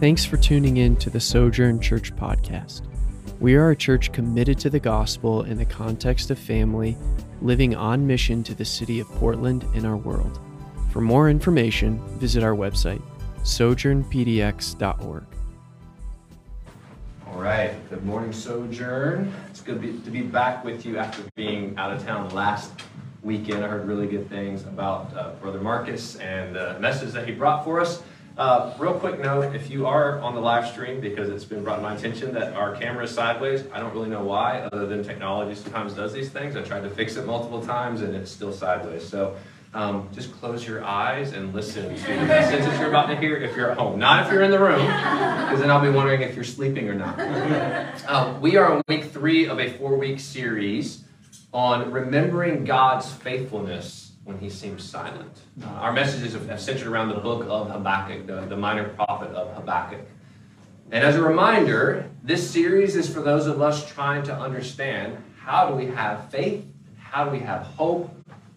Thanks for tuning in to the Sojourn Church podcast. We are a church committed to the gospel in the context of family, living on mission to the city of Portland and our world. For more information, visit our website, sojournpdx.org. All right. Good morning, Sojourn. It's good to be back with you after being out of town last weekend. I heard really good things about uh, Brother Marcus and the message that he brought for us. Uh, real quick note, if you are on the live stream, because it's been brought to my attention that our camera is sideways, I don't really know why, other than technology sometimes does these things. I tried to fix it multiple times and it's still sideways. So um, just close your eyes and listen to the message you're about to hear if you're at home. Not if you're in the room, because then I'll be wondering if you're sleeping or not. Uh, we are on week three of a four week series on remembering God's faithfulness when he seems silent. Our messages have centered around the book of Habakkuk, the, the minor prophet of Habakkuk. And as a reminder, this series is for those of us trying to understand how do we have faith, how do we have hope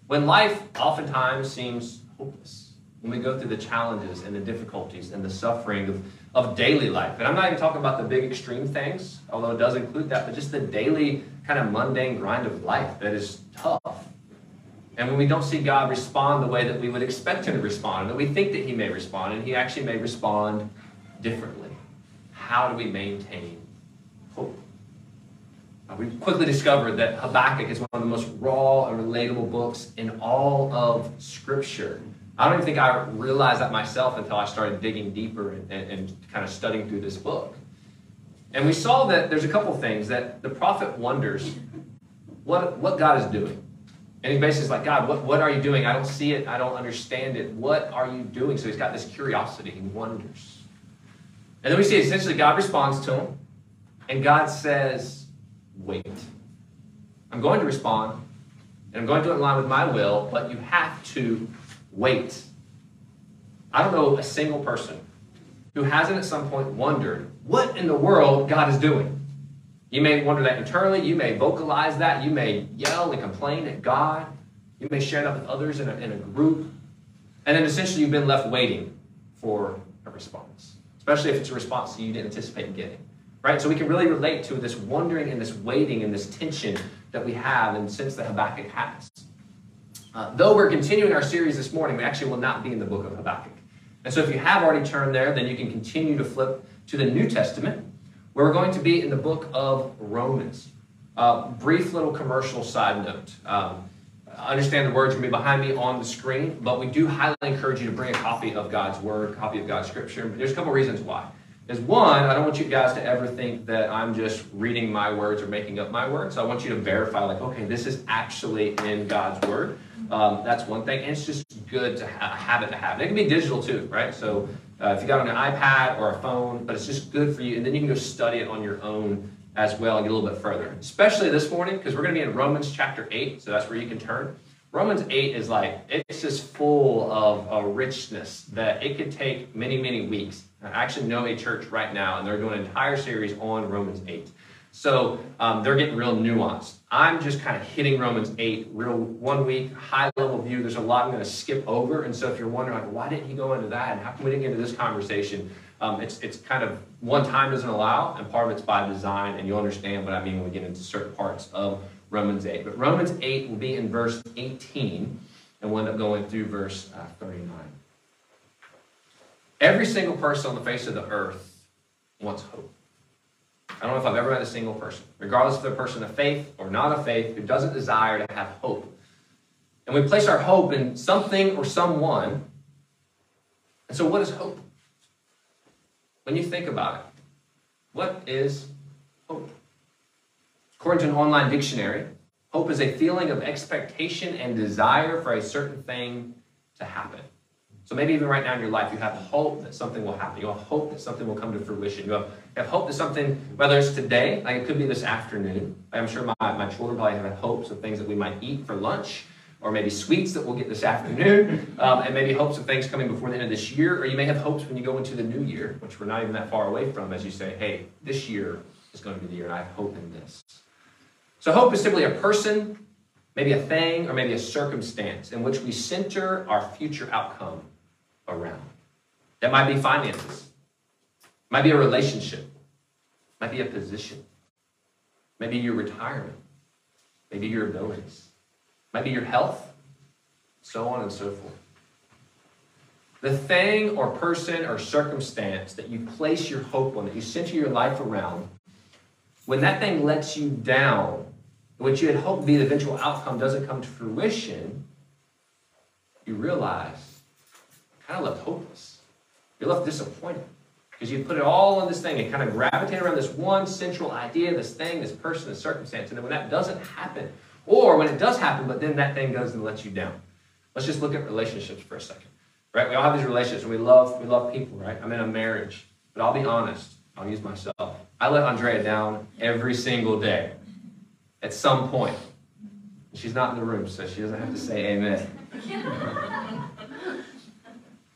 when life oftentimes seems hopeless, when we go through the challenges and the difficulties and the suffering of, of daily life. And I'm not even talking about the big extreme things, although it does include that, but just the daily kind of mundane grind of life that is tough. And when we don't see God respond the way that we would expect Him to respond, and that we think that He may respond, and He actually may respond differently, how do we maintain hope? We quickly discovered that Habakkuk is one of the most raw and relatable books in all of Scripture. I don't even think I realized that myself until I started digging deeper and, and, and kind of studying through this book. And we saw that there's a couple things that the prophet wonders what, what God is doing. And he basically is like, God, what, what are you doing? I don't see it. I don't understand it. What are you doing? So he's got this curiosity. He wonders. And then we see essentially God responds to him. And God says, wait. I'm going to respond. And I'm going to do it in line with my will. But you have to wait. I don't know a single person who hasn't at some point wondered what in the world God is doing. You may wonder that internally. You may vocalize that. You may yell and complain at God. You may share that with others in a, in a group. And then essentially you've been left waiting for a response, especially if it's a response that you didn't anticipate getting. Right? So we can really relate to this wondering and this waiting and this tension that we have and since the Habakkuk has. Uh, though we're continuing our series this morning, we actually will not be in the book of Habakkuk. And so if you have already turned there, then you can continue to flip to the New Testament we're going to be in the book of Romans. Uh, brief little commercial side note. Um, I understand the words to be behind me on the screen, but we do highly encourage you to bring a copy of God's Word, copy of God's Scripture. There's a couple reasons why. Is one, I don't want you guys to ever think that I'm just reading my words or making up my words. I want you to verify, like, okay, this is actually in God's Word. Um, that's one thing. And it's just good to ha- have it to have. it can be digital too, right? So uh, if you got on an iPad or a phone, but it's just good for you. And then you can go study it on your own as well and get a little bit further. Especially this morning, because we're going to be in Romans chapter 8, so that's where you can turn. Romans 8 is like, it's just full of a richness that it could take many, many weeks. I actually know a church right now, and they're doing an entire series on Romans 8. So um, they're getting real nuanced. I'm just kind of hitting Romans 8, real one week, high level view. There's a lot I'm going to skip over. And so if you're wondering, like, why didn't he go into that? And how come we didn't get into this conversation? Um, it's, it's kind of one time doesn't allow, and part of it's by design. And you'll understand what I mean when we get into certain parts of Romans 8. But Romans 8 will be in verse 18, and we'll end up going through verse uh, 39. Every single person on the face of the earth wants hope. I don't know if I've ever met a single person, regardless if they're a person of faith or not of faith, who doesn't desire to have hope. And we place our hope in something or someone. And so, what is hope? When you think about it, what is hope? According to an online dictionary, hope is a feeling of expectation and desire for a certain thing to happen. So maybe even right now in your life, you have hope that something will happen. You have hope that something will come to fruition. You have, you have hope that something, whether it's today, like it could be this afternoon. I'm sure my, my children probably have hopes of things that we might eat for lunch, or maybe sweets that we'll get this afternoon, um, and maybe hopes of things coming before the end of this year. Or you may have hopes when you go into the new year, which we're not even that far away from, as you say, hey, this year is going to be the year, and I have hope in this. So hope is simply a person, maybe a thing, or maybe a circumstance in which we center our future outcome around. That might be finances. Might be a relationship. Might be a position. Maybe your retirement. Maybe your abilities. Might be your health. So on and so forth. The thing or person or circumstance that you place your hope on, that you center your life around, when that thing lets you down, what you had hoped be the eventual outcome doesn't come to fruition, you realize kind of left hopeless. You're left disappointed because you put it all on this thing and kind of gravitate around this one central idea, this thing, this person, this circumstance. And then when that doesn't happen, or when it does happen, but then that thing goes and lets you down. Let's just look at relationships for a second. Right? We all have these relationships and we love we love people, right? I'm in a marriage. But I'll be honest, I'll use myself. I let Andrea down every single day. At some point. She's not in the room, so she doesn't have to say amen.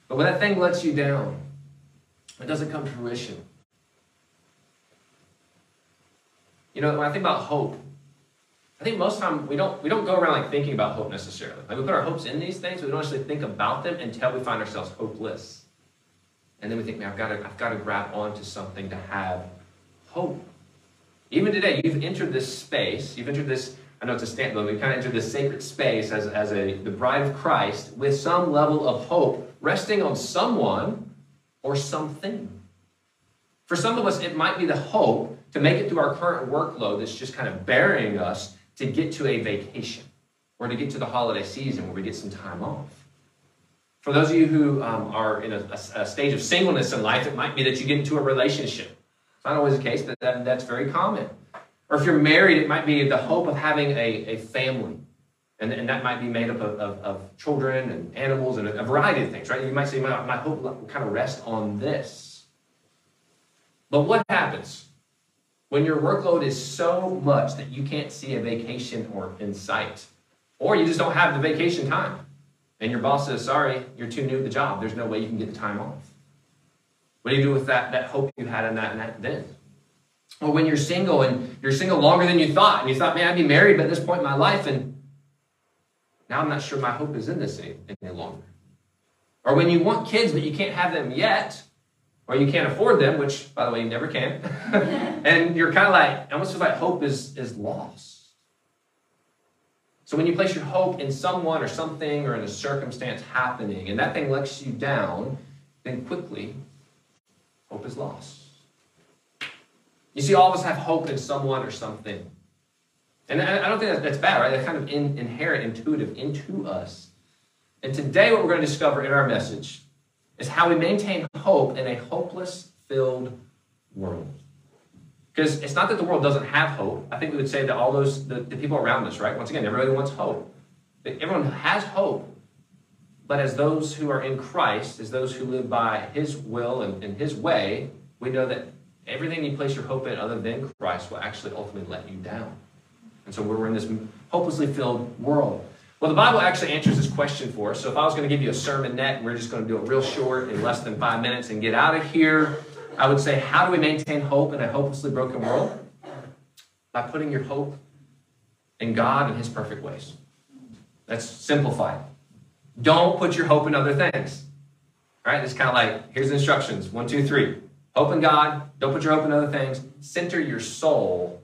but when that thing lets you down, it doesn't come to fruition. You know, when I think about hope, I think most of the time we don't we don't go around like thinking about hope necessarily. Like we put our hopes in these things, we don't actually think about them until we find ourselves hopeless. And then we think, man, I've got to I've got to grab onto something to have hope. Even today, you've entered this space, you've entered this, I know it's a stand, but we kind of entered this sacred space as, as a the bride of Christ with some level of hope resting on someone or something. For some of us, it might be the hope to make it through our current workload that's just kind of burying us to get to a vacation or to get to the holiday season where we get some time off. For those of you who um, are in a, a, stage of singleness in life, it might be that you get into a relationship. It's not always the case, but that, that's very common. Or if you're married, it might be the hope of having a, a family. And, and that might be made up of, of, of children and animals and a, variety of things, right? You might say, my, my hope kind of rest on this. But what happens when your workload is so much that you can't see a vacation or in sight? Or you just don't have the vacation time. And your boss says, sorry, you're too new to the job. There's no way you can get the time off. What do you do with that, that hope you had in that, in that then? Or when you're single and you're single longer than you thought, and you thought, man, I'd be married by this point in my life, and now I'm not sure my hope is in this any, any longer. Or when you want kids, but you can't have them yet, or you can't afford them, which, by the way, you never can. and you're kind of like, almost feels like hope is, is lost. So when you place your hope in someone or something or in a circumstance happening, and that thing lets you down, then quickly, hope is lost. You see, all of us have hope in someone or something. And I don't think that's bad, right? That's kind of in, inherent, intuitive into us. And today, what we're going to discover in our message is how we maintain hope in a hopeless filled world. Because it's not that the world doesn't have hope. I think we would say that all those, the, the people around us, right? Once again, everybody wants hope. Everyone has hope. But as those who are in Christ, as those who live by his will and, and his way, we know that everything you place your hope in other than Christ will actually ultimately let you down. And so we're in this hopelessly filled world. Well, the Bible actually answers this question for us. So if I was going to give you a sermon net, and we're just going to do it real short in less than five minutes and get out of here, I would say, how do we maintain hope in a hopelessly broken world? By putting your hope in God and His perfect ways. That's simplified. Don't put your hope in other things. All right, it's kind of like here's the instructions one, two, three. Hope in God. Don't put your hope in other things. Center your soul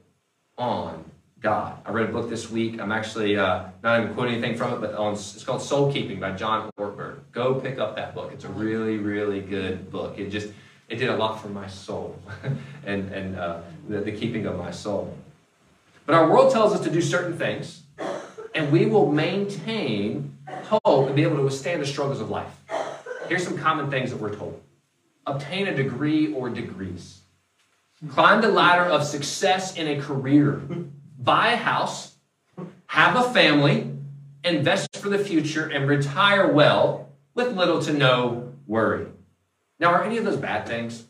on God. I read a book this week. I'm actually uh, not even quoting anything from it, but on, it's called Soul Keeping by John Ortberg. Go pick up that book. It's a really, really good book. It just it did a lot for my soul and and uh, the, the keeping of my soul. But our world tells us to do certain things, and we will maintain hope and be able to withstand the struggles of life. Here's some common things that we're told: obtain a degree or degrees. Climb the ladder of success in a career buy a house, have a family, invest for the future, and retire well with little to no worry. Now, are any of those bad things?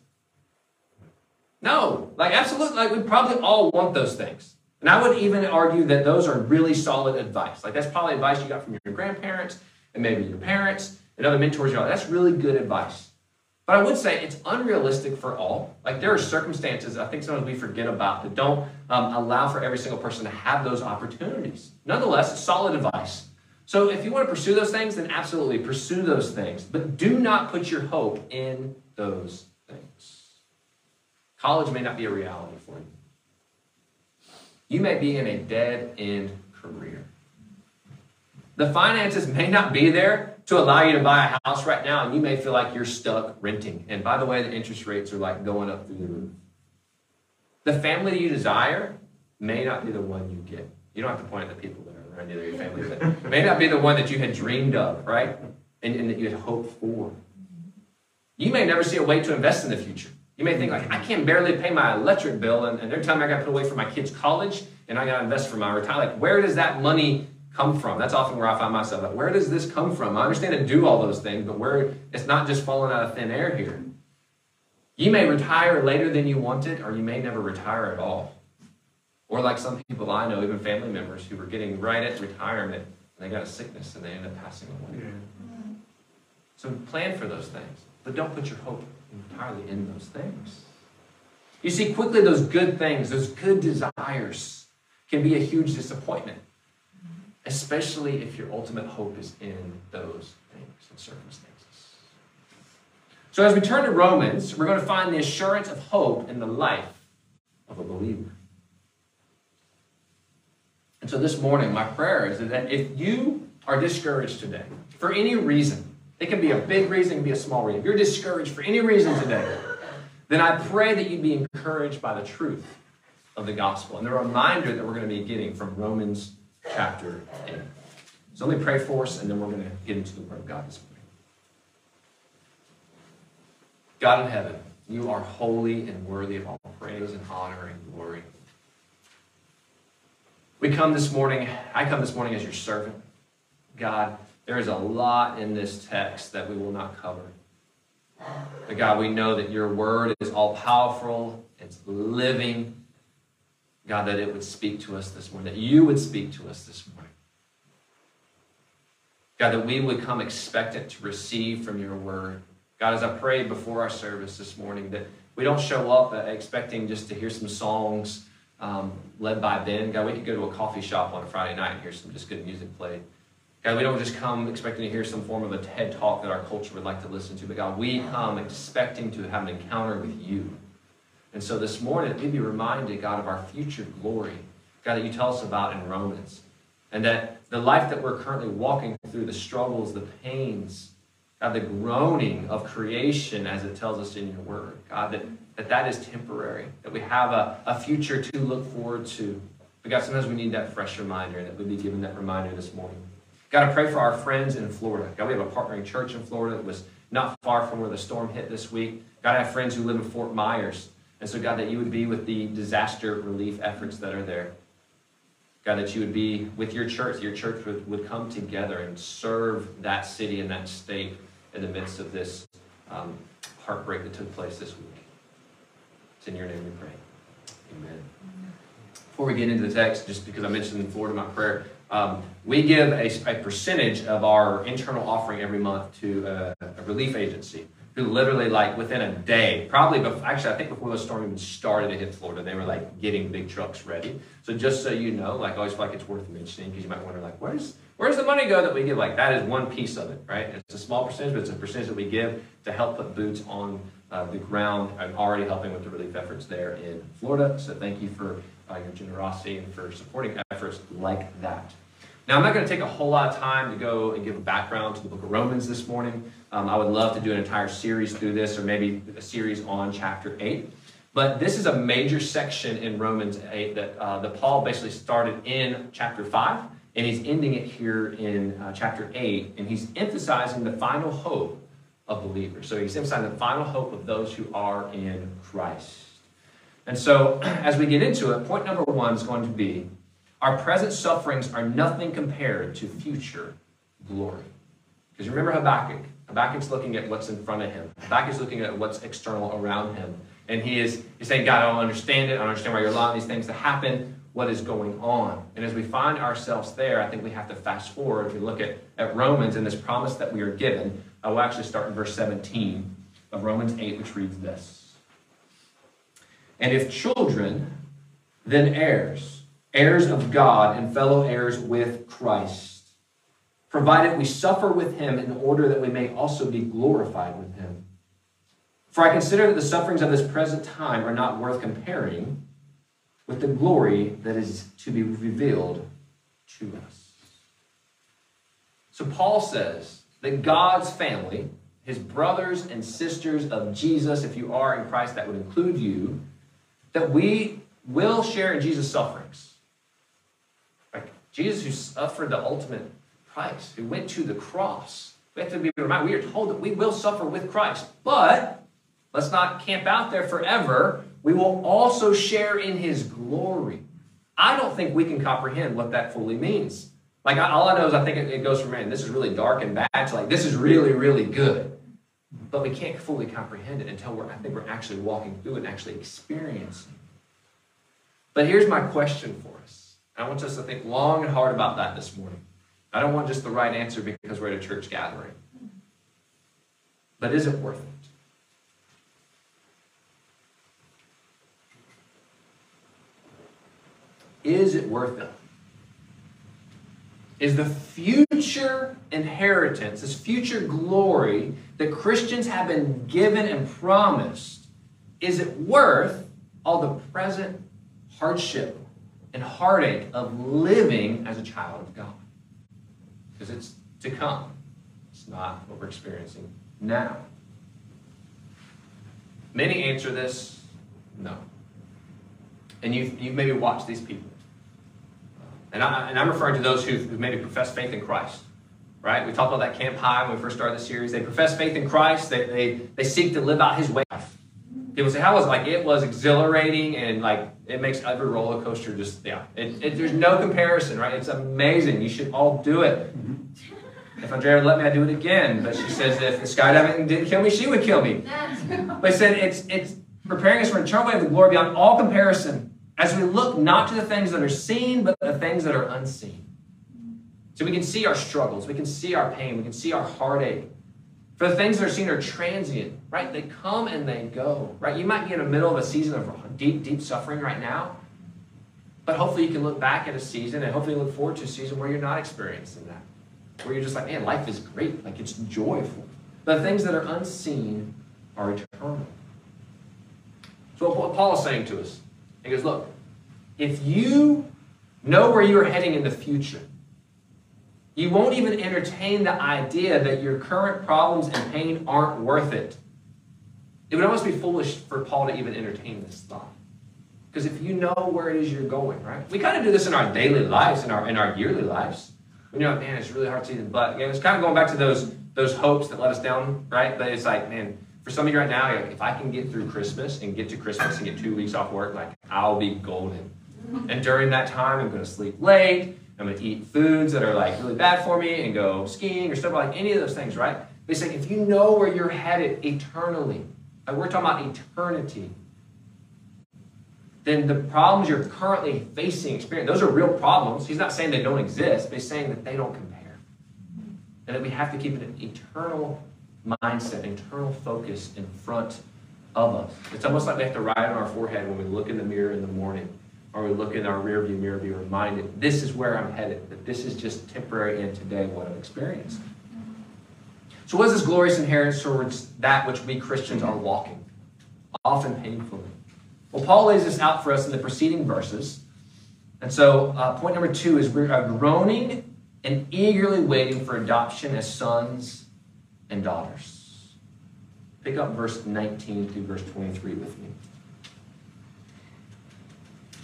No, like absolutely, like we probably all want those things. And I would even argue that those are really solid advice. Like that's probably advice you got from your grandparents and maybe your parents and other mentors. You know, that's really good advice. But I would say it's unrealistic for all. Like there are circumstances I think sometimes we forget about that don't um, allow for every single person to have those opportunities. Nonetheless, solid advice. So if you want to pursue those things, then absolutely pursue those things. But do not put your hope in those things. College may not be a reality for you. You may be in a dead end career. The finances may not be there to allow you to buy a house right now, and you may feel like you're stuck renting. And by the way, the interest rates are like going up through the roof. The family you desire may not be the one you get. You don't have to point at the people that are around you, your family, but may not be the one that you had dreamed of, right? And, and that you had hoped for. You may never see a way to invest in the future. You may think like, I can't barely pay my electric bill, and, and they're telling me I got to put away for my kids' college, and I got to invest for my retirement. Like, where does that money come from? That's often where I find myself. Like, where does this come from? I understand to do all those things, but where it's not just falling out of thin air here. You may retire later than you wanted, or you may never retire at all. Or like some people I know, even family members who were getting right at retirement, and they got a sickness and they end up passing away. Yeah. So plan for those things, but don't put your hope entirely in those things. You see, quickly those good things, those good desires, can be a huge disappointment, especially if your ultimate hope is in those things and circumstances. So, as we turn to Romans, we're going to find the assurance of hope in the life of a believer. And so, this morning, my prayer is that if you are discouraged today, for any reason, it can be a big reason, it can be a small reason. If you're discouraged for any reason today, then I pray that you be encouraged by the truth of the gospel and the reminder that we're going to be getting from Romans chapter 8. So let me pray for us, and then we're going to get into the Word of God this morning. God in heaven, you are holy and worthy of all praise and honor and glory. We come this morning, I come this morning as your servant. God, there is a lot in this text that we will not cover. But God, we know that your word is all powerful, it's living. God, that it would speak to us this morning, that you would speak to us this morning. God, that we would come expectant to receive from your word. God, as I prayed before our service this morning, that we don't show up expecting just to hear some songs um, led by Ben. God, we could go to a coffee shop on a Friday night and hear some just good music played. God, we don't just come expecting to hear some form of a TED talk that our culture would like to listen to, but God, we come expecting to have an encounter with you. And so this morning, we be reminded, God, of our future glory, God, that you tell us about in Romans. And that the life that we're currently walking through, the struggles, the pains, God, the groaning of creation, as it tells us in your word, God, that that, that is temporary, that we have a, a future to look forward to. But God, sometimes we need that fresh reminder, and that we be given that reminder this morning. God, I pray for our friends in Florida. God, we have a partnering church in Florida that was not far from where the storm hit this week. God, I have friends who live in Fort Myers. And so, God, that you would be with the disaster relief efforts that are there. God, that you would be with your church. Your church would, would come together and serve that city and that state in the midst of this um, heartbreak that took place this week. It's in your name we pray. Amen. Before we get into the text, just because I mentioned Florida in my prayer, um, we give a, a, percentage of our internal offering every month to a, a, relief agency who literally, like within a day, probably before, actually, I think before the storm even started to hit Florida, they were like getting big trucks ready. So just so you know, like I always feel like it's worth mentioning because you might wonder, like, where's where's the money go that we give? Like that is one piece of it, right? It's a small percentage, but it's a percentage that we give to help put boots on uh, the ground. I'm already helping with the relief efforts there in Florida. So thank you for uh, your generosity and for supporting efforts like that. Now, I'm not going to take a whole lot of time to go and give a background to the book of Romans this morning. Um, I would love to do an entire series through this, or maybe a series on chapter 8. But this is a major section in Romans 8 that, uh, that Paul basically started in chapter 5, and he's ending it here in uh, chapter 8, and he's emphasizing the final hope of believers. So he's emphasizing the final hope of those who are in Christ. And so, as we get into it, point number one is going to be our present sufferings are nothing compared to future glory. Because remember Habakkuk. Habakkuk's looking at what's in front of him. Habakkuk's looking at what's external around him. And he is he's saying, God, I don't understand it. I don't understand why you're allowing these things to happen. What is going on? And as we find ourselves there, I think we have to fast forward. If we look at, at Romans and this promise that we are given, I will actually start in verse 17 of Romans 8, which reads this. And if children, then heirs heirs of God and fellow heirs with Christ, provided we suffer with him in order that we may also be glorified with him. For I consider that the sufferings of this present time are not worth comparing with the glory that is to be revealed to us. So Paul says that God's family, his brothers and sisters of Jesus, if you are in Christ, that would include you, that we will share in Jesus' sufferings. Jesus, who suffered the ultimate price, who went to the cross. We have to be reminded, we are told that we will suffer with Christ. But let's not camp out there forever. We will also share in his glory. I don't think we can comprehend what that fully means. Like, all I know is I think it, goes from, man, this is really dark and bad to like, this is really, really good. But we can't fully comprehend it until we're, I think we're actually walking through it and actually experiencing. It. But here's my question for us. I want us to think long and hard about that this morning. I don't want just the right answer because we're at a church gathering. But is it worth it? Is it worth it? Is the future inheritance, this future glory that Christians have been given and promised, is it worth all the present hardship and heartache of living as a child of God? Because it's to come. It's not what we're experiencing now. Many answer this no. And you've, you've maybe watched these people. And, I, and I'm referring to those who've maybe professed faith in Christ. Right? We talked about that Camp High when we first started the series. They profess faith in Christ. They, they, they seek to live out his way. People say, how was it? Like, it was exhilarating and like, it makes every roller coaster just, yeah. It, it, there's no comparison, right? It's amazing. You should all do it. Mm-hmm. If Andrea would let me, I'd do it again. But she says if the skydiving didn't kill me, she would kill me. But I said it's, it's preparing us for an eternal way of the glory beyond all comparison as we look not to the things that are seen, but the things that are unseen. So we can see our struggles, we can see our pain, we can see our heartache. For the things that are seen are transient, right? They come and they go, right? You might be in the middle of a season of deep, deep suffering right now, but hopefully you can look back at a season and hopefully look forward to a season where you're not experiencing that, where you're just like, man, life is great, like it's joyful. The things that are unseen are eternal. So what Paul is saying to us he goes, Look, if you know where you are heading in the future, you won't even entertain the idea that your current problems and pain aren't worth it. It would almost be foolish for Paul to even entertain this thought. Because if you know where it is you're going, right? We kind of do this in our daily lives, in our in our yearly lives. You know, man, it's really hard to see the but again, it's kind of going back to those those hopes that let us down, right? But it's like, man, for some of you right now, like, if I can get through Christmas and get to Christmas and get two weeks off work, like I'll be golden. And during that time, I'm going to sleep late. I'm going to eat foods that are like really bad for me and go skiing or stuff like any of those things, right? They say if you know where you're headed eternally, like we're talking about eternity, then the problems you're currently facing, experiencing, those are real problems. He's not saying they don't exist, but he's saying that they don't compare. And that we have to keep an eternal mindset, internal focus in front of us. It's almost like we have to write on our forehead when we look in the mirror in the morning or we look in our rearview mirror, be reminded this is where I'm headed, that this is just temporary and today what I've experienced. So, what is this glorious inheritance towards that which we Christians are walking, often painfully? Well, Paul lays this out for us in the preceding verses. And so, uh, point number two is we're groaning and eagerly waiting for adoption as sons and daughters. Pick up verse 19 through verse 23 with me.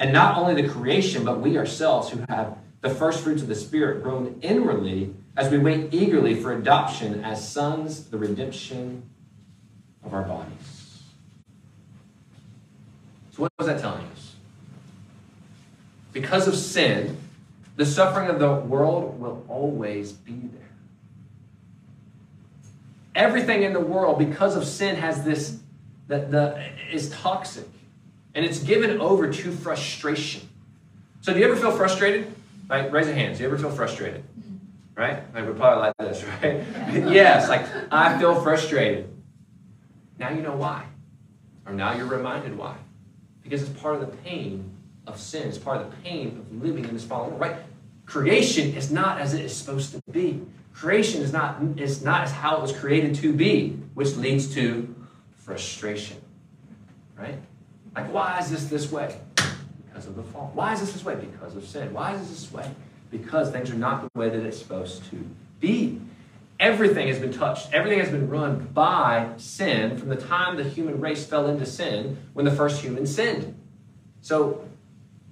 And not only the creation, but we ourselves who have the first fruits of the Spirit groan inwardly as we wait eagerly for adoption as sons, the redemption of our bodies. So, what was that telling us? Because of sin, the suffering of the world will always be there everything in the world because of sin has this that the is toxic and it's given over to frustration. So, do you ever feel frustrated? Like, raise your hands. Do you ever feel frustrated? Right? Like, we're probably like this, right? yes, like, I feel frustrated. Now you know why. Or now you're reminded why. Because it's part of the pain of sin. It's part of the pain of living in this fallen world, right? Creation is not as it is supposed to be. Creation is not, is not as how it was created to be, which leads to frustration. Right? Like, why is this this way? Because of the fall. Why is this this way? Because of sin. Why is this this way? Because things are not the way that it's supposed to be. Everything has been touched. Everything has been run by sin from the time the human race fell into sin when the first human sinned. So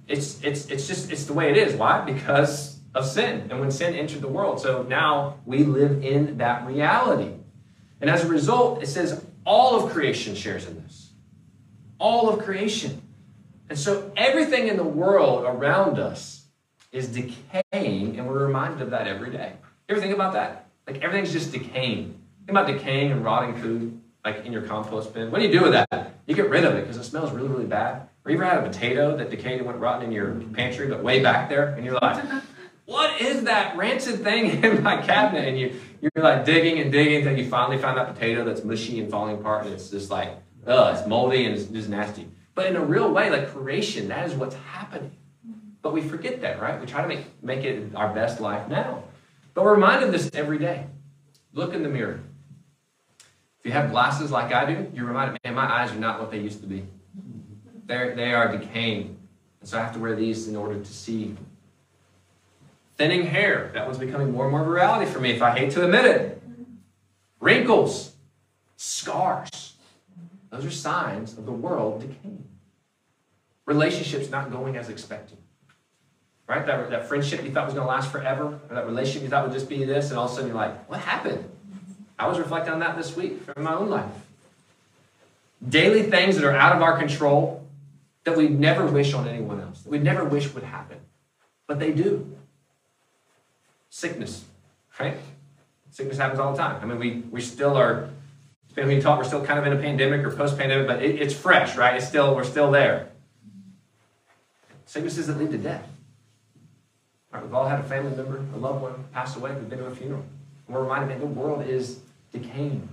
it's, it's, it's just, it's the way it is. Why? Because of sin. And when sin entered the world. So now we live in that reality. And as a result, it says all of creation shares in this. All of creation. And so everything in the world around us is decaying, and we're reminded of that every day. You ever think about that? Like everything's just decaying. Think about decaying and rotting food, like in your compost bin. What do you do with that? You get rid of it because it smells really, really bad. Or you ever had a potato that decayed and went rotten in your pantry, but way back there, and you're like, what is that rancid thing in my cabinet? And you, you're like digging and digging until you finally find that potato that's mushy and falling apart, and it's just like, ugh, it's moldy and it's just nasty. But in a real way, like creation, that is what's happening. But we forget that, right? We try to make, make it our best life now. But we're reminded of this every day. Look in the mirror. If you have glasses like I do, you're reminded, man, my eyes are not what they used to be. They're, they are decaying. And so I have to wear these in order to see. Thinning hair. That one's becoming more and more of a reality for me, if I hate to admit it. Wrinkles. Scars. Those are signs of the world decaying. Relationships not going as expected. Right? That, that friendship you thought was going to last forever, or that relationship you thought would just be this, and all of a sudden you're like, what happened? I was reflecting on that this week from my own life. Daily things that are out of our control that we never wish on anyone else, that we never wish would happen, but they do. Sickness, right? Sickness happens all the time. I mean, we, we still are, we talk, we're still kind of in a pandemic or post pandemic, but it, it's fresh, right? It's still, we're still there. Sicknesses that lead to death. Right, we've all had a family member, a loved one pass away, we've been to a funeral. And we're reminded, man, the world is decaying.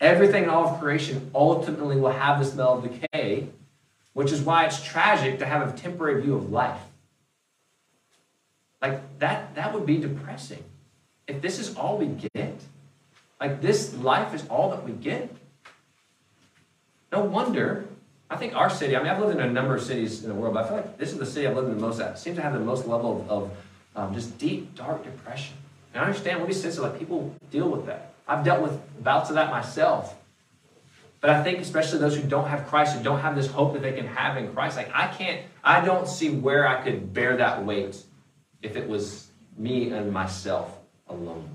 Everything in all of creation ultimately will have the smell of decay, which is why it's tragic to have a temporary view of life. Like that, that would be depressing. If this is all we get, like this life is all that we get. No wonder. I think our city, I mean, I've lived in a number of cities in the world, but I feel like this is the city I've lived in the most at. It seems to have the most level of, um, just deep, dark depression. And I understand when we sense like people deal with that. I've dealt with bouts of that myself. But I think especially those who don't have Christ, who don't have this hope that they can have in Christ, like I can't, I don't see where I could bear that weight if it was me and myself alone.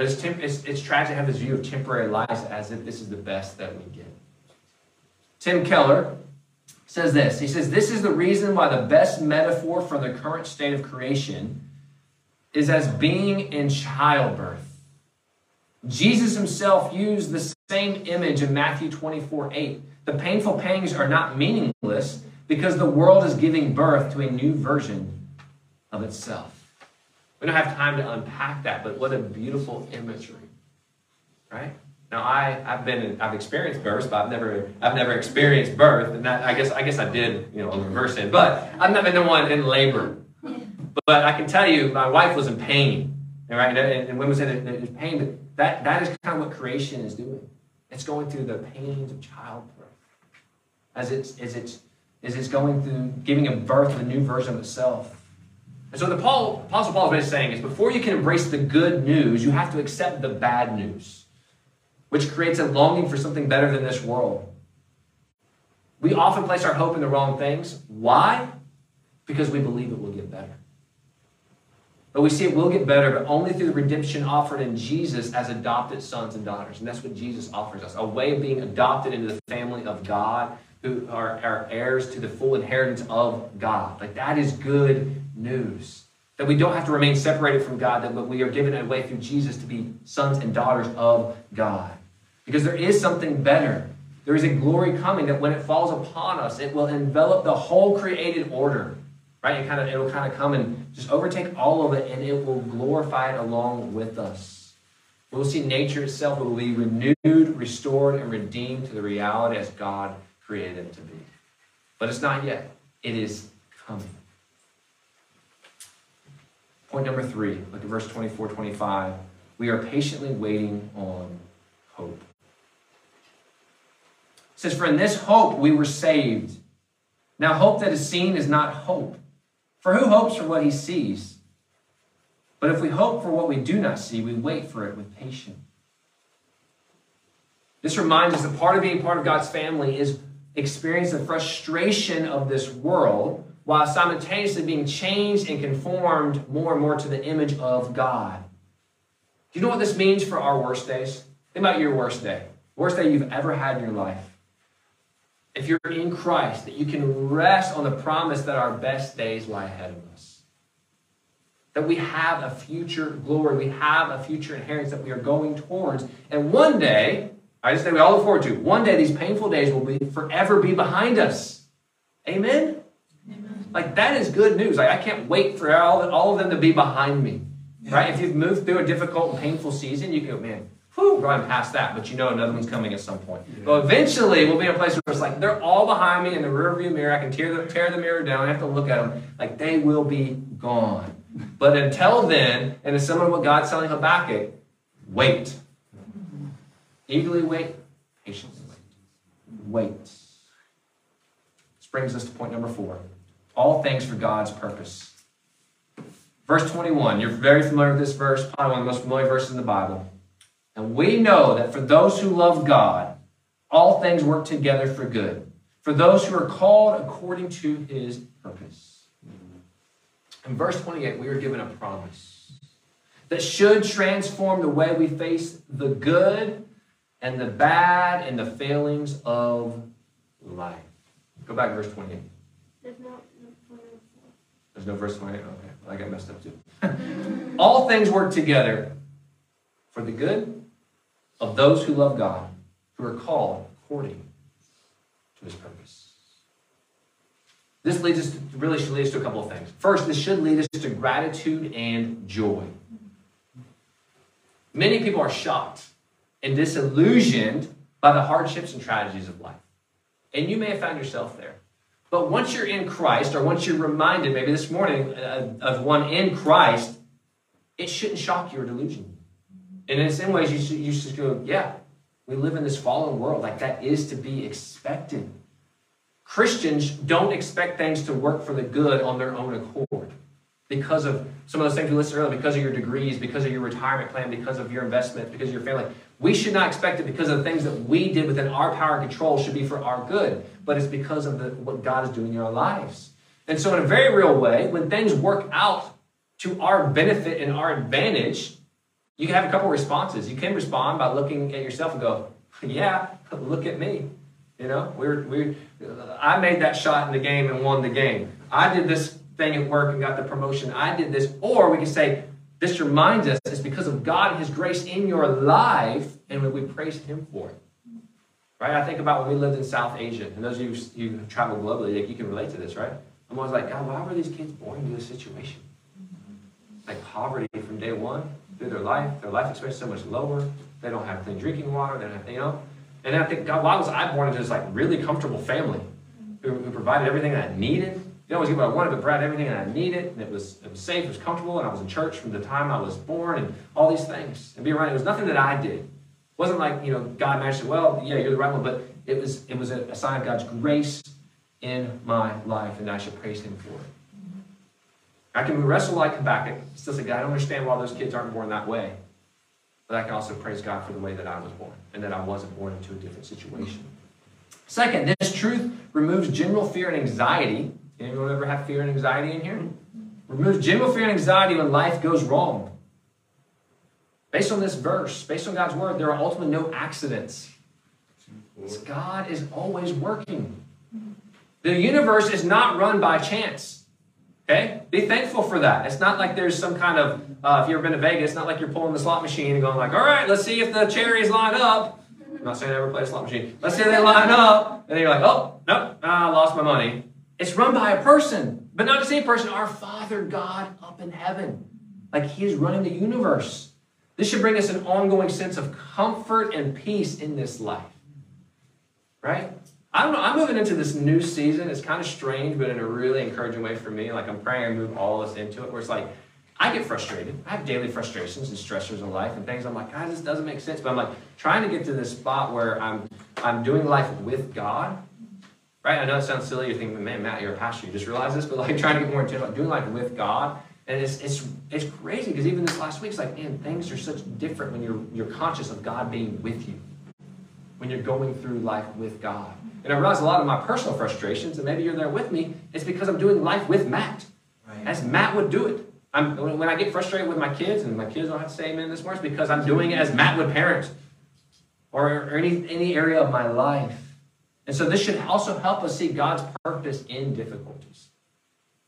But it's, temp- it's, it's tragic to have this view of temporary lives as if this is the best that we get. Tim Keller says this. He says, This is the reason why the best metaphor for the current state of creation is as being in childbirth. Jesus himself used the same image in Matthew 24 8. The painful pangs are not meaningless because the world is giving birth to a new version of itself. We don't have time to unpack that, but what a beautiful imagery, right? Now I've been I've experienced birth, but I've never I've never experienced birth, and that I guess I guess I did you know reverse end, but I've never been the one in labor. But I can tell you, my wife was in pain, right? And, and women say that there's pain, but that that is kind of what creation is doing. It's going through the pains of childbirth, as it's as it's as it's going through giving a birth to a new version of itself. And so the Paul, Apostle Paul is saying is before you can embrace the good news, you have to accept the bad news, which creates a longing for something better than this world. We often place our hope in the wrong things. Why? Because we believe it will get better. But we see it will get better, but only through the redemption offered in Jesus as adopted sons and daughters. And that's what Jesus offers us a way of being adopted into the family of God, who are, are heirs to the full inheritance of God. Like that is good news. That we don't have to remain separated from God, that we are given a way through Jesus to be sons and daughters of God. Because there is something better. There is a glory coming that when it falls upon us, it will envelop the whole created order. Right? It kind of it'll kind of come and just overtake all of it and it will glorify it along with us. We'll see nature itself will be renewed, restored, and redeemed to the reality as God created it to be. But it's not yet. It is coming. Point number three, look at verse 24, 25. We are patiently waiting on hope. It says, For in this hope we were saved. Now, hope that is seen is not hope. For who hopes for what he sees? But if we hope for what we do not see, we wait for it with patience. This reminds us that part of being part of God's family is experience the frustration of this world while simultaneously being changed and conformed more and more to the image of God. Do you know what this means for our worst days? Think about your worst day, worst day you've ever had in your life. If you're in Christ, that you can rest on the promise that our best days lie ahead of us. That we have a future glory, we have a future inheritance that we are going towards. And one day, I just say we all look forward to, one day these painful days will be forever be behind us. Amen? Like that is good news. Like I can't wait for all, all of them to be behind me. Yeah. Right? If you've moved through a difficult and painful season, you go, man, whew, I'm past that, but you know another one's coming at some point. Yeah. But eventually we'll be in a place where it's like they're all behind me in the rearview mirror. I can tear the, tear the mirror down. I have to look at them. Like they will be gone. But until then, and it's similar to what God's telling Habakkuk, wait. Eagerly wait, patiently wait. Wait. This brings us to point number four. All things for God's purpose. Verse 21, you're very familiar with this verse, probably one of the most familiar verses in the Bible. And we know that for those who love God, all things work together for good, for those who are called according to his purpose. In verse 28, we are given a promise that should transform the way we face the good and the bad and the failings of life. Go back to verse 28. There's no, verse 28? Okay. I got messed up too. All things work together for the good of those who love God, who are called according to his purpose. This leads us to, really should lead us to a couple of things. First, this should lead us to gratitude and joy. Many people are shocked and disillusioned by the hardships and tragedies of life. And you may have found yourself there. But once you're in Christ, or once you're reminded, maybe this morning, uh, of one in Christ, it shouldn't shock you or delusion. And in some ways, you should, you should go, yeah, we live in this fallen world. Like that is to be expected. Christians don't expect things to work for the good on their own accord because of some of those things we listed earlier, because of your degrees, because of your retirement plan, because of your investment, because of your family. We should not expect it because of the things that we did within our power and control should be for our good, but it's because of the, what God is doing in our lives. And so, in a very real way, when things work out to our benefit and our advantage, you can have a couple responses. You can respond by looking at yourself and go, "Yeah, look at me." You know, we're we I made that shot in the game and won the game. I did this thing at work and got the promotion. I did this. Or we can say, this reminds us it's because of God and His grace in your life, and we praise Him for it. Right? I think about when we lived in South Asia, and those of you who travel globally, like you can relate to this, right? I'm always like, God, why were these kids born into this situation? Like poverty from day one through their life, their life experience is so much lower. They don't have clean drinking water. They don't have, you know. And I think, God, why was I born into this like really comfortable family who, who provided everything that I needed? Didn't always get what I wanted, but Brad, everything that I needed, and it was, it was safe, it was comfortable, and I was in church from the time I was born, and all these things. And being right, it was nothing that I did. It wasn't like, you know, God magically, well, yeah, you're the right one, but it was, it was a, a sign of God's grace in my life, and I should praise Him for it. I can wrestle like Habakkuk, still say, God, I don't understand why those kids aren't born that way. But I can also praise God for the way that I was born, and that I wasn't born into a different situation. Second, this truth removes general fear and anxiety Anyone ever have fear and anxiety in here? Remove general fear and anxiety when life goes wrong. Based on this verse, based on God's word, there are ultimately no accidents. God is always working. The universe is not run by chance. Okay? Be thankful for that. It's not like there's some kind of, uh, if you've ever been to Vegas, it's not like you're pulling the slot machine and going like, all right, let's see if the cherries line up. I'm not saying I ever play a slot machine. Let's say they line up, and then you're like, oh, nope, I lost my money. It's run by a person, but not just any person, our Father God up in heaven. Like He is running the universe. This should bring us an ongoing sense of comfort and peace in this life. Right? I don't know. I'm moving into this new season. It's kind of strange, but in a really encouraging way for me. Like I'm praying I move all this into it where it's like, I get frustrated. I have daily frustrations and stressors in life and things. I'm like, God, this doesn't make sense. But I'm like trying to get to this spot where I'm I'm doing life with God Right? I know it sounds silly. You're thinking, man, Matt, you're a pastor. You just realize this, but like trying to get more intentional, doing life with God. And it's it's it's crazy because even this last week, it's like, man, things are such different when you're you're conscious of God being with you. When you're going through life with God. And I realize a lot of my personal frustrations, and maybe you're there with me, it's because I'm doing life with Matt. Right. As Matt would do it. I'm, when I get frustrated with my kids, and my kids don't have to say amen this morning, it's because I'm doing it as Matt would parent. Or, or any, any area of my life. And so this should also help us see God's purpose in difficulties.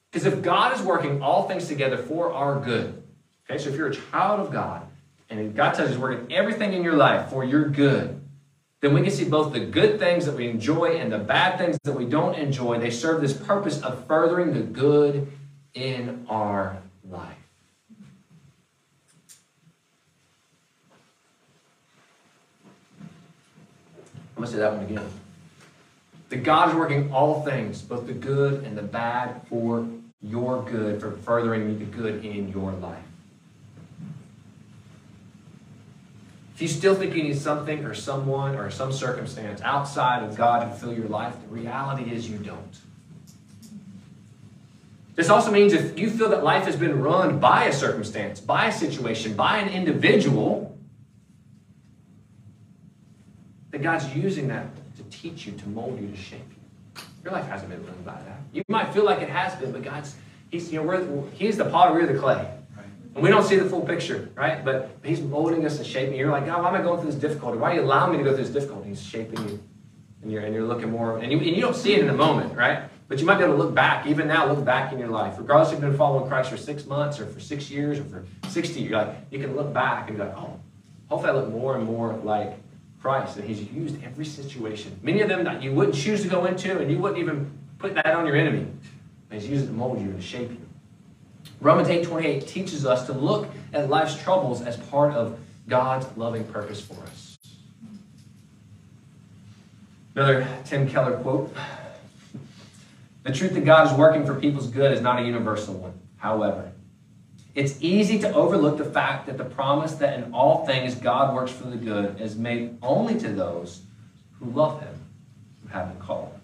Because if God is working all things together for our good, okay, so if you're a child of God, and God tells you He's working everything in your life for your good, then we can see both the good things that we enjoy and the bad things that we don't enjoy. They serve this purpose of furthering the good in our life. I'm going to say that one again that God is working all things, both the good and the bad, for your good, for furthering the good in your life. If you still think you need something or someone or some circumstance outside of God to fill your life, the reality is you don't. This also means if you feel that life has been run by a circumstance, by a situation, by an individual, that God's using that teach you, to mold you, to shape you. Your life hasn't been run by that. You might feel like it has been, but God's, He's, you know, we're, He's the potter, we're the clay. And we don't see the full picture, right? But He's molding us and shaping. you. You're like, God, why am I going through this difficulty? Why are you allowing me to go through this difficulty? He's shaping you. And you're, and you're looking more, and you, and you don't see it in the moment, right? But you might be able to look back, even now, look back in your life. Regardless if you've been following Christ for six months or for six years or for 60 years, like, you can look back and be like, oh, hopefully I look more and more like Christ, and He's used every situation. Many of them that you wouldn't choose to go into, and you wouldn't even put that on your enemy. He's used it to mold you and to shape you. Romans 8 28 teaches us to look at life's troubles as part of God's loving purpose for us. Another Tim Keller quote The truth that God is working for people's good is not a universal one. However, it's easy to overlook the fact that the promise that in all things God works for the good is made only to those who love Him, who have been called.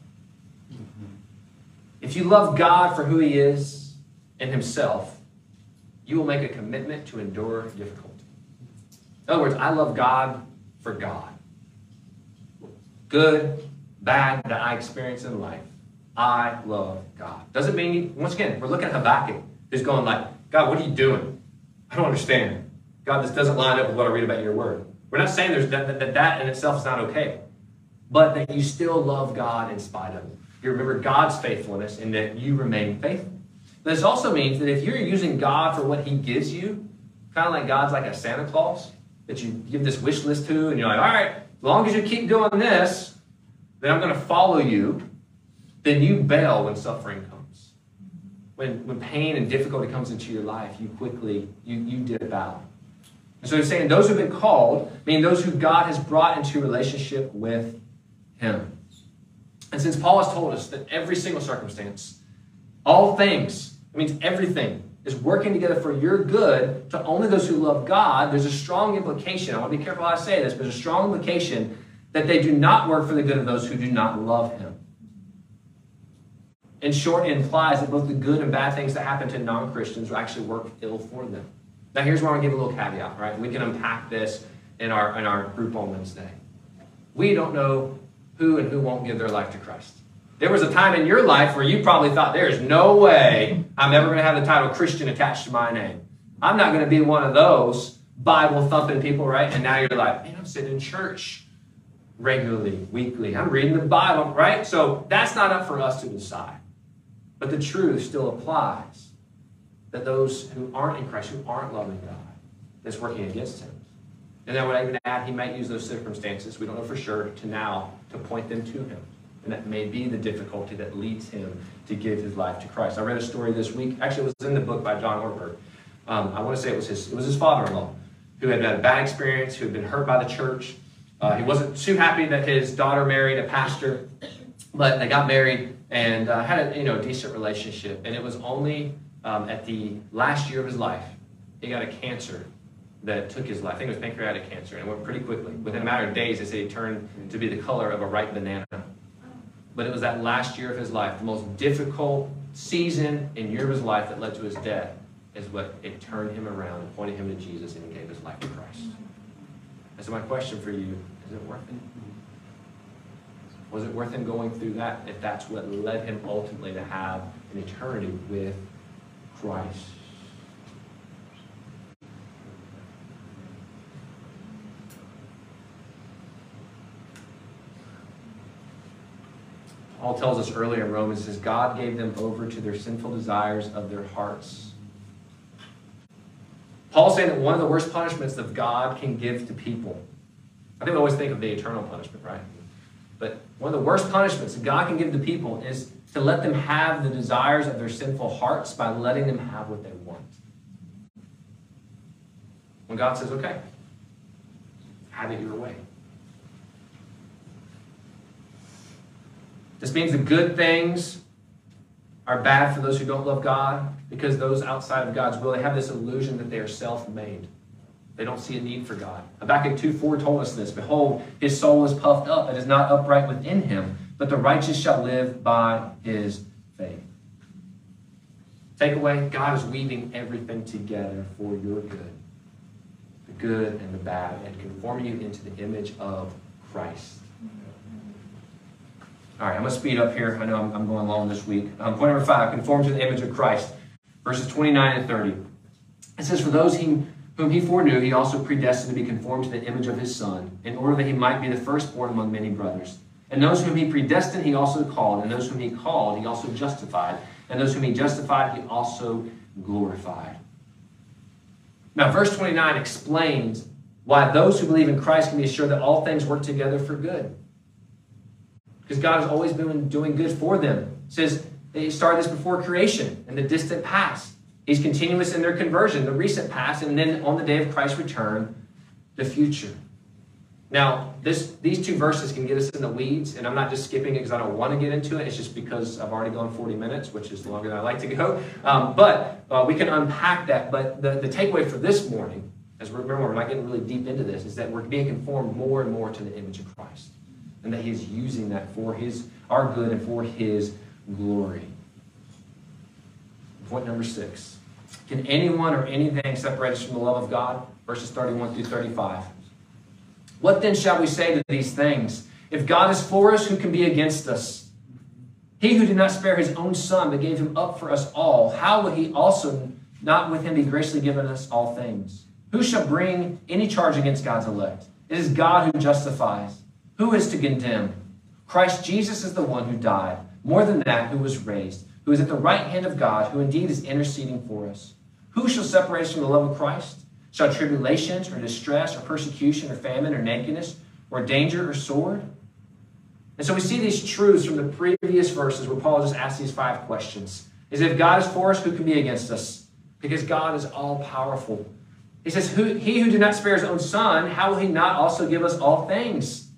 Mm-hmm. If you love God for who He is and Himself, you will make a commitment to endure difficulty. In other words, I love God for God. Good, bad that I experience in life, I love God. Doesn't mean, once again, we're looking at Habakkuk, who's going like, God, what are you doing? I don't understand. God, this doesn't line up with what I read about your word. We're not saying there's that, that, that in itself is not okay, but that you still love God in spite of it. You remember God's faithfulness and that you remain faithful. This also means that if you're using God for what He gives you, kind of like God's like a Santa Claus that you give this wish list to, and you're like, all right, as long as you keep doing this, then I'm going to follow you. Then you bail when suffering comes when, when pain and difficulty comes into your life, you quickly, you, you dip out. And so he's saying those who've been called, meaning those who God has brought into relationship with him. And since Paul has told us that every single circumstance, all things, it means everything, is working together for your good to only those who love God, there's a strong implication. I want to be careful how I say this, but there's a strong implication that they do not work for the good of those who do not love him. In short, it implies that both the good and bad things that happen to non Christians actually work ill for them. Now, here's where I want to give a little caveat, right? We can unpack this in our, in our group on Wednesday. We don't know who and who won't give their life to Christ. There was a time in your life where you probably thought, there's no way I'm ever going to have the title Christian attached to my name. I'm not going to be one of those Bible thumping people, right? And now you're like, man, I'm sitting in church regularly, weekly. I'm reading the Bible, right? So that's not up for us to decide. But the truth still applies that those who aren't in Christ, who aren't loving God, is working against him. And I would even add, he might use those circumstances, we don't know for sure, to now to point them to him. And that may be the difficulty that leads him to give his life to Christ. I read a story this week. Actually, it was in the book by John Ortberg. Um, I want to say it was his, it was his father-in-law who had had a bad experience, who had been hurt by the church. Uh, he wasn't too happy that his daughter married a pastor, but they got married and uh, had a you know decent relationship. And it was only um, at the last year of his life he got a cancer that took his life. I think it was pancreatic cancer, and it went pretty quickly. Within a matter of days, they say he turned to be the color of a ripe banana. But it was that last year of his life, the most difficult season and year of his life that led to his death, is what it turned him around and pointed him to Jesus and he gave his life to Christ. And so my question for you, is it worth it? Was it worth him going through that if that's what led him ultimately to have an eternity with Christ? Paul tells us earlier in Romans, says, God gave them over to their sinful desires of their hearts. Paul's saying that one of the worst punishments that God can give to people, I think we always think of the eternal punishment, right? But one of the worst punishments that God can give to people is to let them have the desires of their sinful hearts by letting them have what they want. When God says, okay, have it your way. This means the good things are bad for those who don't love God because those outside of God's will, they have this illusion that they are self made. They don't see a need for God. Habakkuk 2 4 told us this Behold, his soul is puffed up, and is not upright within him, but the righteous shall live by his faith. Take away, God is weaving everything together for your good the good and the bad, and conforming you into the image of Christ. All right, I'm going to speed up here. I know I'm, I'm going long this week. Um, point number five conform to the image of Christ, verses 29 and 30. It says, For those he, whom he foreknew, he also predestined to be conformed to the image of his Son, in order that he might be the firstborn among many brothers. And those whom he predestined, he also called. And those whom he called, he also justified. And those whom he justified, he also glorified. Now, verse 29 explains why those who believe in Christ can be assured that all things work together for good because God has always been doing good for them. It says they started this before creation in the distant past. He's continuous in their conversion, the recent past, and then on the day of Christ's return, the future. Now, this, these two verses can get us in the weeds, and I'm not just skipping it because I don't want to get into it. It's just because I've already gone 40 minutes, which is longer than I like to go. Um, but uh, we can unpack that. But the, the takeaway for this morning, as we remember, we're not getting really deep into this, is that we're being conformed more and more to the image of Christ and that he's using that for his our good and for his glory. Point number six. Can anyone or anything separate us from the love of God? Verses 31 through 35. What then shall we say to these things? If God is for us, who can be against us? He who did not spare his own son, but gave him up for us all, how will he also not with him be graciously given us all things? Who shall bring any charge against God's elect? It is God who justifies. Who is to condemn? Christ Jesus is the one who died, more than that, who was raised, who is at the right hand of God, who indeed is interceding for us. Who shall separate us from the love of Christ? Shall tribulations or distress or persecution or famine or nakedness or danger or sword? And so we see these truths from the previous verses where Paul just asked these five questions. Is if God is for us, who can be against us? Because God is all powerful. He says, He who did not spare his own son, how will he not also give us all things?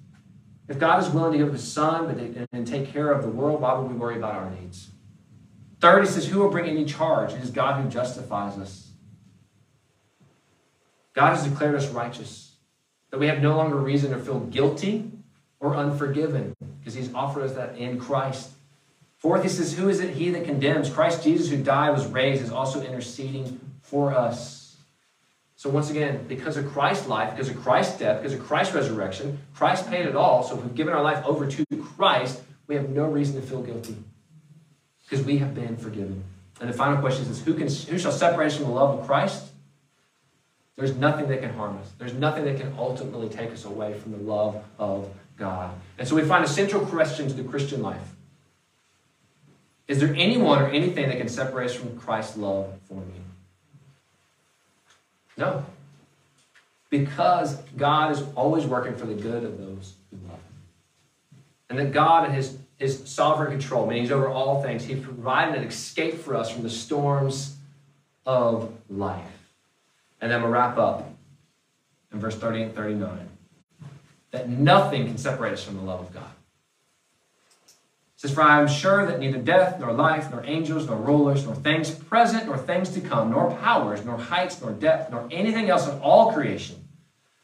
If God is willing to give his son and take care of the world, why would we worry about our needs? Third, he says, Who will bring any charge? It is God who justifies us. God has declared us righteous, that we have no longer reason to feel guilty or unforgiven, because he's offered us that in Christ. Fourth, he says, Who is it he that condemns? Christ Jesus, who died, was raised, is also interceding for us. So once again, because of Christ's life, because of Christ's death, because of Christ's resurrection, Christ paid it all. So if we've given our life over to Christ, we have no reason to feel guilty because we have been forgiven. And the final question is who, can, who shall separate us from the love of Christ? There's nothing that can harm us. There's nothing that can ultimately take us away from the love of God. And so we find a central question to the Christian life. Is there anyone or anything that can separate us from Christ's love for me? No. because God is always working for the good of those who love Him. And that God, in His, His sovereign control, meaning He's over all things, He provided an escape for us from the storms of life. And then we'll wrap up in verse 30 and 39 that nothing can separate us from the love of God. It says, For I am sure that neither death, nor life, nor angels, nor rulers, nor things present, nor things to come, nor powers, nor heights, nor depth, nor anything else in all creation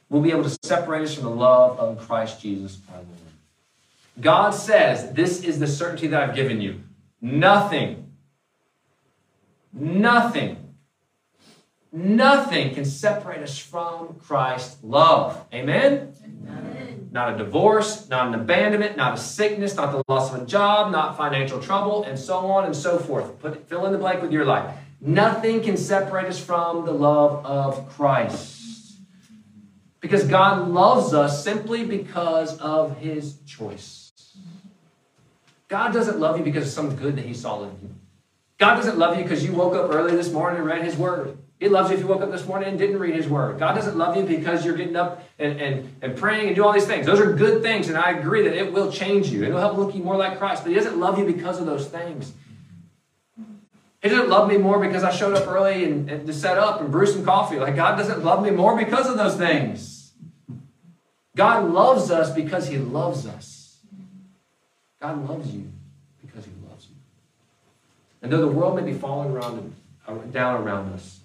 will be able to separate us from the love of Christ Jesus our Lord. God says, This is the certainty that I've given you. Nothing, nothing Nothing can separate us from Christ's love. Amen? Amen? Not a divorce, not an abandonment, not a sickness, not the loss of a job, not financial trouble, and so on and so forth. Put fill in the blank with your life. Nothing can separate us from the love of Christ. Because God loves us simply because of his choice. God doesn't love you because of some good that he saw in you. God doesn't love you because you woke up early this morning and read his word. He loves you if you woke up this morning and didn't read his word. God doesn't love you because you're getting up and, and, and praying and do all these things. Those are good things, and I agree that it will change you. It'll help look you more like Christ, but he doesn't love you because of those things. He doesn't love me more because I showed up early and, and to set up and brew some coffee. Like God doesn't love me more because of those things. God loves us because he loves us. God loves you because he loves you. And though the world may be falling around uh, down around us,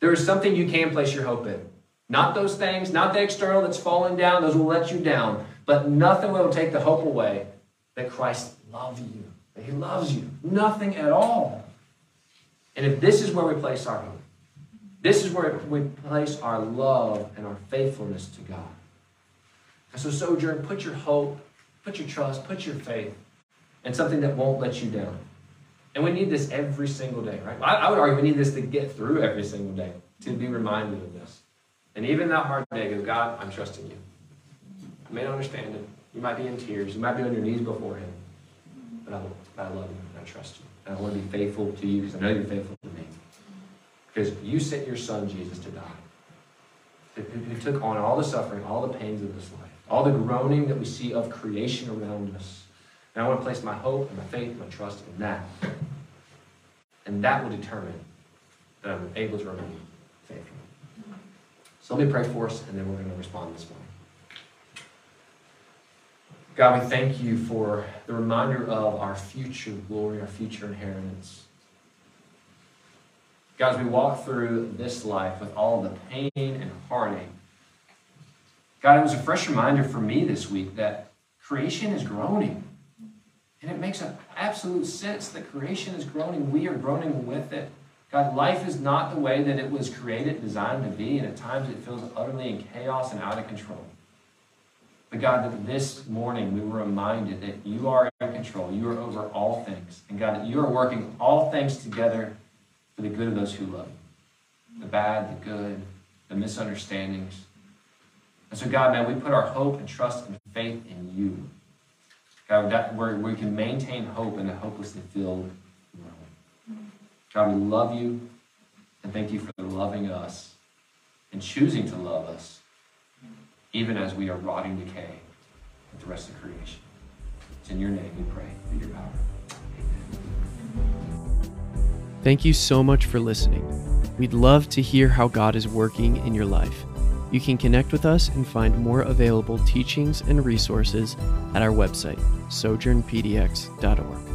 there is something you can place your hope in. Not those things, not the external that's falling down, those will let you down. But nothing will take the hope away that Christ loves you, that He loves you. Nothing at all. And if this is where we place our hope, this is where we place our love and our faithfulness to God. And so, Sojourn, put your hope, put your trust, put your faith in something that won't let you down. And we need this every single day, right? I, I would argue we need this to get through every single day, to be reminded of this. And even that hard day, go, God, I'm trusting you. I may not understand it. You might be in tears. You might be on your knees before Him. But I, but I love you and I trust you. And I want to be faithful to you because I know you're faithful to me. Because you sent your son, Jesus, to die. Who took on all the suffering, all the pains of this life, all the groaning that we see of creation around us. And I want to place my hope and my faith and my trust in that. And that will determine that I'm able to remain faithful. So let me pray for us, and then we're going to respond this morning. God, we thank you for the reminder of our future glory, our future inheritance. God, as we walk through this life with all the pain and heartache, God, it was a fresh reminder for me this week that creation is groaning. And it makes an absolute sense that creation is groaning. We are groaning with it. God, life is not the way that it was created, designed to be, and at times it feels utterly in chaos and out of control. But God, that this morning we were reminded that you are in control. You are over all things. And God, that you are working all things together for the good of those who love you. The bad, the good, the misunderstandings. And so, God, man, we put our hope and trust and faith in you. God, that, where we can maintain hope in a hopelessly filled world. God, we love you and thank you for loving us and choosing to love us, even as we are rotting decay with the rest of creation. It's in your name we pray, through your power. Amen. Thank you so much for listening. We'd love to hear how God is working in your life. You can connect with us and find more available teachings and resources at our website, sojournpdx.org.